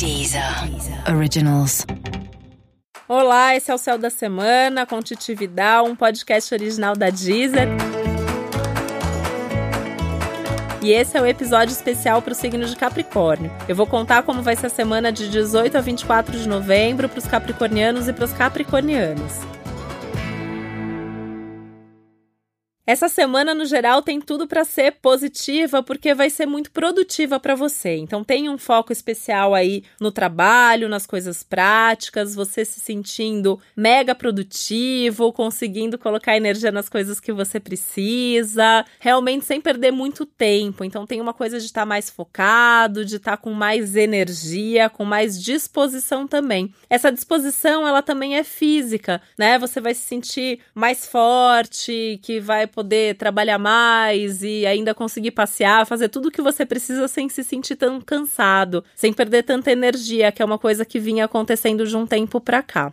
Deezer Originals. Olá, esse é o Céu da Semana com Titi Vidal, um podcast original da Deezer. E esse é o episódio especial para o signo de Capricórnio. Eu vou contar como vai ser a semana de 18 a 24 de novembro para os capricornianos e para os capricornianos. Essa semana, no geral, tem tudo para ser positiva, porque vai ser muito produtiva para você. Então, tem um foco especial aí no trabalho, nas coisas práticas, você se sentindo mega produtivo, conseguindo colocar energia nas coisas que você precisa, realmente sem perder muito tempo. Então, tem uma coisa de estar tá mais focado, de estar tá com mais energia, com mais disposição também. Essa disposição, ela também é física, né? Você vai se sentir mais forte, que vai poder trabalhar mais e ainda conseguir passear, fazer tudo o que você precisa sem se sentir tão cansado, sem perder tanta energia, que é uma coisa que vinha acontecendo de um tempo para cá.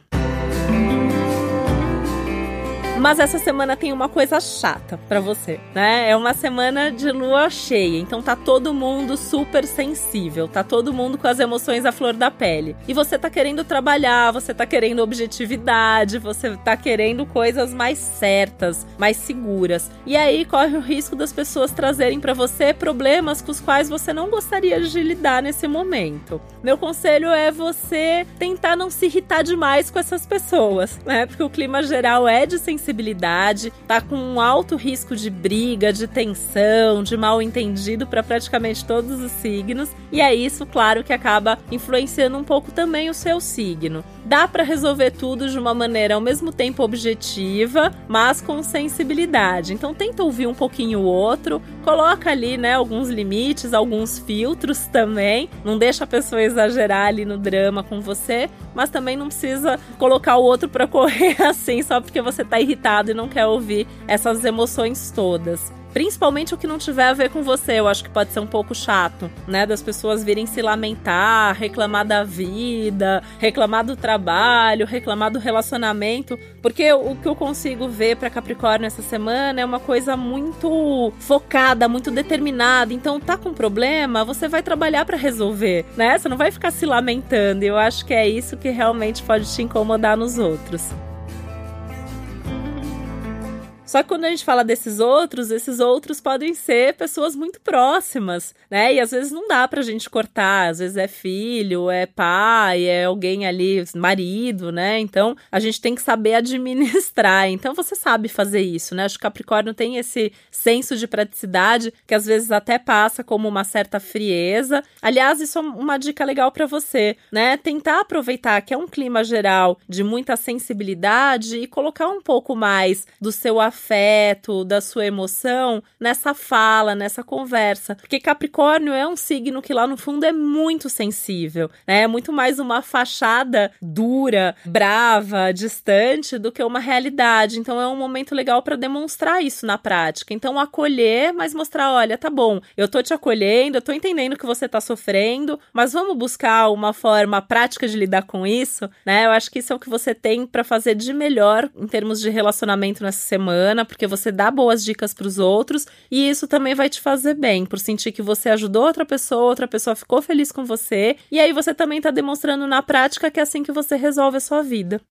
Mas essa semana tem uma coisa chata para você, né? É uma semana de lua cheia, então tá todo mundo super sensível, tá todo mundo com as emoções à flor da pele. E você tá querendo trabalhar, você tá querendo objetividade, você tá querendo coisas mais certas, mais seguras. E aí corre o risco das pessoas trazerem para você problemas com os quais você não gostaria de lidar nesse momento. Meu conselho é você tentar não se irritar demais com essas pessoas, né? Porque o clima geral é de sensibilidade sensibilidade, tá com um alto risco de briga, de tensão, de mal entendido para praticamente todos os signos, e é isso, claro, que acaba influenciando um pouco também o seu signo. Dá para resolver tudo de uma maneira ao mesmo tempo objetiva, mas com sensibilidade. Então tenta ouvir um pouquinho o outro, coloca ali, né, alguns limites, alguns filtros também. Não deixa a pessoa exagerar ali no drama com você, mas também não precisa colocar o outro para correr assim só porque você tá irritado e não quer ouvir essas emoções todas. Principalmente o que não tiver a ver com você, eu acho que pode ser um pouco chato, né? Das pessoas virem se lamentar, reclamar da vida, reclamar do trabalho, reclamar do relacionamento, porque o que eu consigo ver para Capricórnio essa semana é uma coisa muito focada, muito determinada. Então, tá com problema, você vai trabalhar para resolver, né? Você não vai ficar se lamentando. Eu acho que é isso que realmente pode te incomodar nos outros. Só que quando a gente fala desses outros, esses outros podem ser pessoas muito próximas, né? E às vezes não dá pra gente cortar, às vezes é filho, é pai, é alguém ali, marido, né? Então a gente tem que saber administrar. Então você sabe fazer isso, né? Acho que Capricórnio tem esse senso de praticidade que às vezes até passa como uma certa frieza. Aliás, isso é uma dica legal para você, né? Tentar aproveitar que é um clima geral de muita sensibilidade e colocar um pouco mais do seu afeto afeto, da sua emoção nessa fala, nessa conversa. Porque Capricórnio é um signo que lá no fundo é muito sensível, né? É muito mais uma fachada dura, brava, distante do que uma realidade. Então é um momento legal para demonstrar isso na prática. Então acolher, mas mostrar, olha, tá bom, eu tô te acolhendo, eu tô entendendo que você tá sofrendo, mas vamos buscar uma forma prática de lidar com isso, né? Eu acho que isso é o que você tem para fazer de melhor em termos de relacionamento nessa semana bacana, porque você dá boas dicas para os outros e isso também vai te fazer bem, por sentir que você ajudou outra pessoa, outra pessoa ficou feliz com você, e aí você também está demonstrando na prática que é assim que você resolve a sua vida.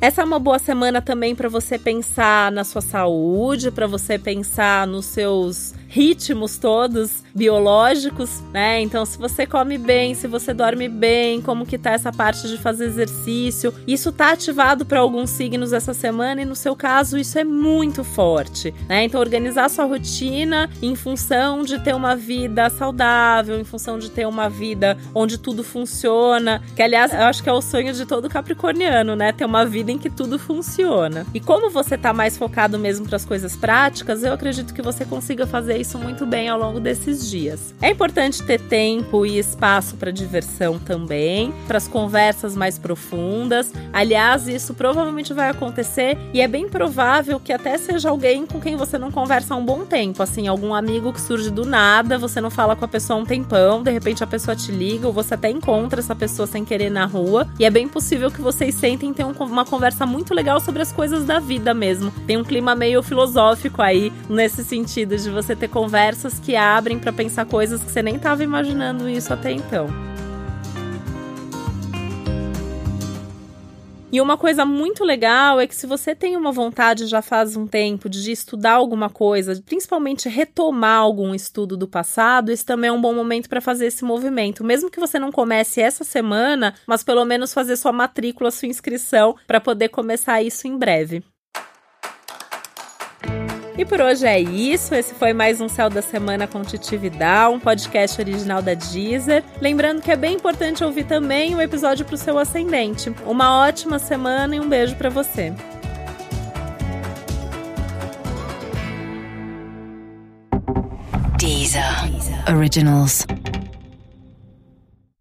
Essa é uma boa semana também para você pensar na sua saúde, para você pensar nos seus ritmos todos biológicos, né? Então, se você come bem, se você dorme bem, como que tá essa parte de fazer exercício, isso tá ativado para alguns signos essa semana e no seu caso isso é muito forte, né? Então, organizar sua rotina em função de ter uma vida saudável, em função de ter uma vida onde tudo funciona, que aliás, eu acho que é o sonho de todo capricorniano, né? Ter uma vida em que tudo funciona. E como você tá mais focado mesmo para as coisas práticas, eu acredito que você consiga fazer isso muito bem ao longo desses dias. É importante ter tempo e espaço para diversão também, para as conversas mais profundas. Aliás, isso provavelmente vai acontecer e é bem provável que até seja alguém com quem você não conversa há um bom tempo, assim, algum amigo que surge do nada, você não fala com a pessoa há um tempão, de repente a pessoa te liga ou você até encontra essa pessoa sem querer na rua, e é bem possível que vocês sentem ter um, uma conversa muito legal sobre as coisas da vida mesmo. Tem um clima meio filosófico aí nesse sentido de você ter conversas que abrem para pensar coisas que você nem estava imaginando isso até então. E uma coisa muito legal é que se você tem uma vontade já faz um tempo de estudar alguma coisa, principalmente retomar algum estudo do passado, esse também é um bom momento para fazer esse movimento. Mesmo que você não comece essa semana, mas pelo menos fazer sua matrícula, sua inscrição para poder começar isso em breve. E por hoje é isso. Esse foi mais um Céu da Semana com Titividade, um podcast original da Deezer. Lembrando que é bem importante ouvir também o episódio para o seu ascendente. Uma ótima semana e um beijo para você. Deezer. Originals.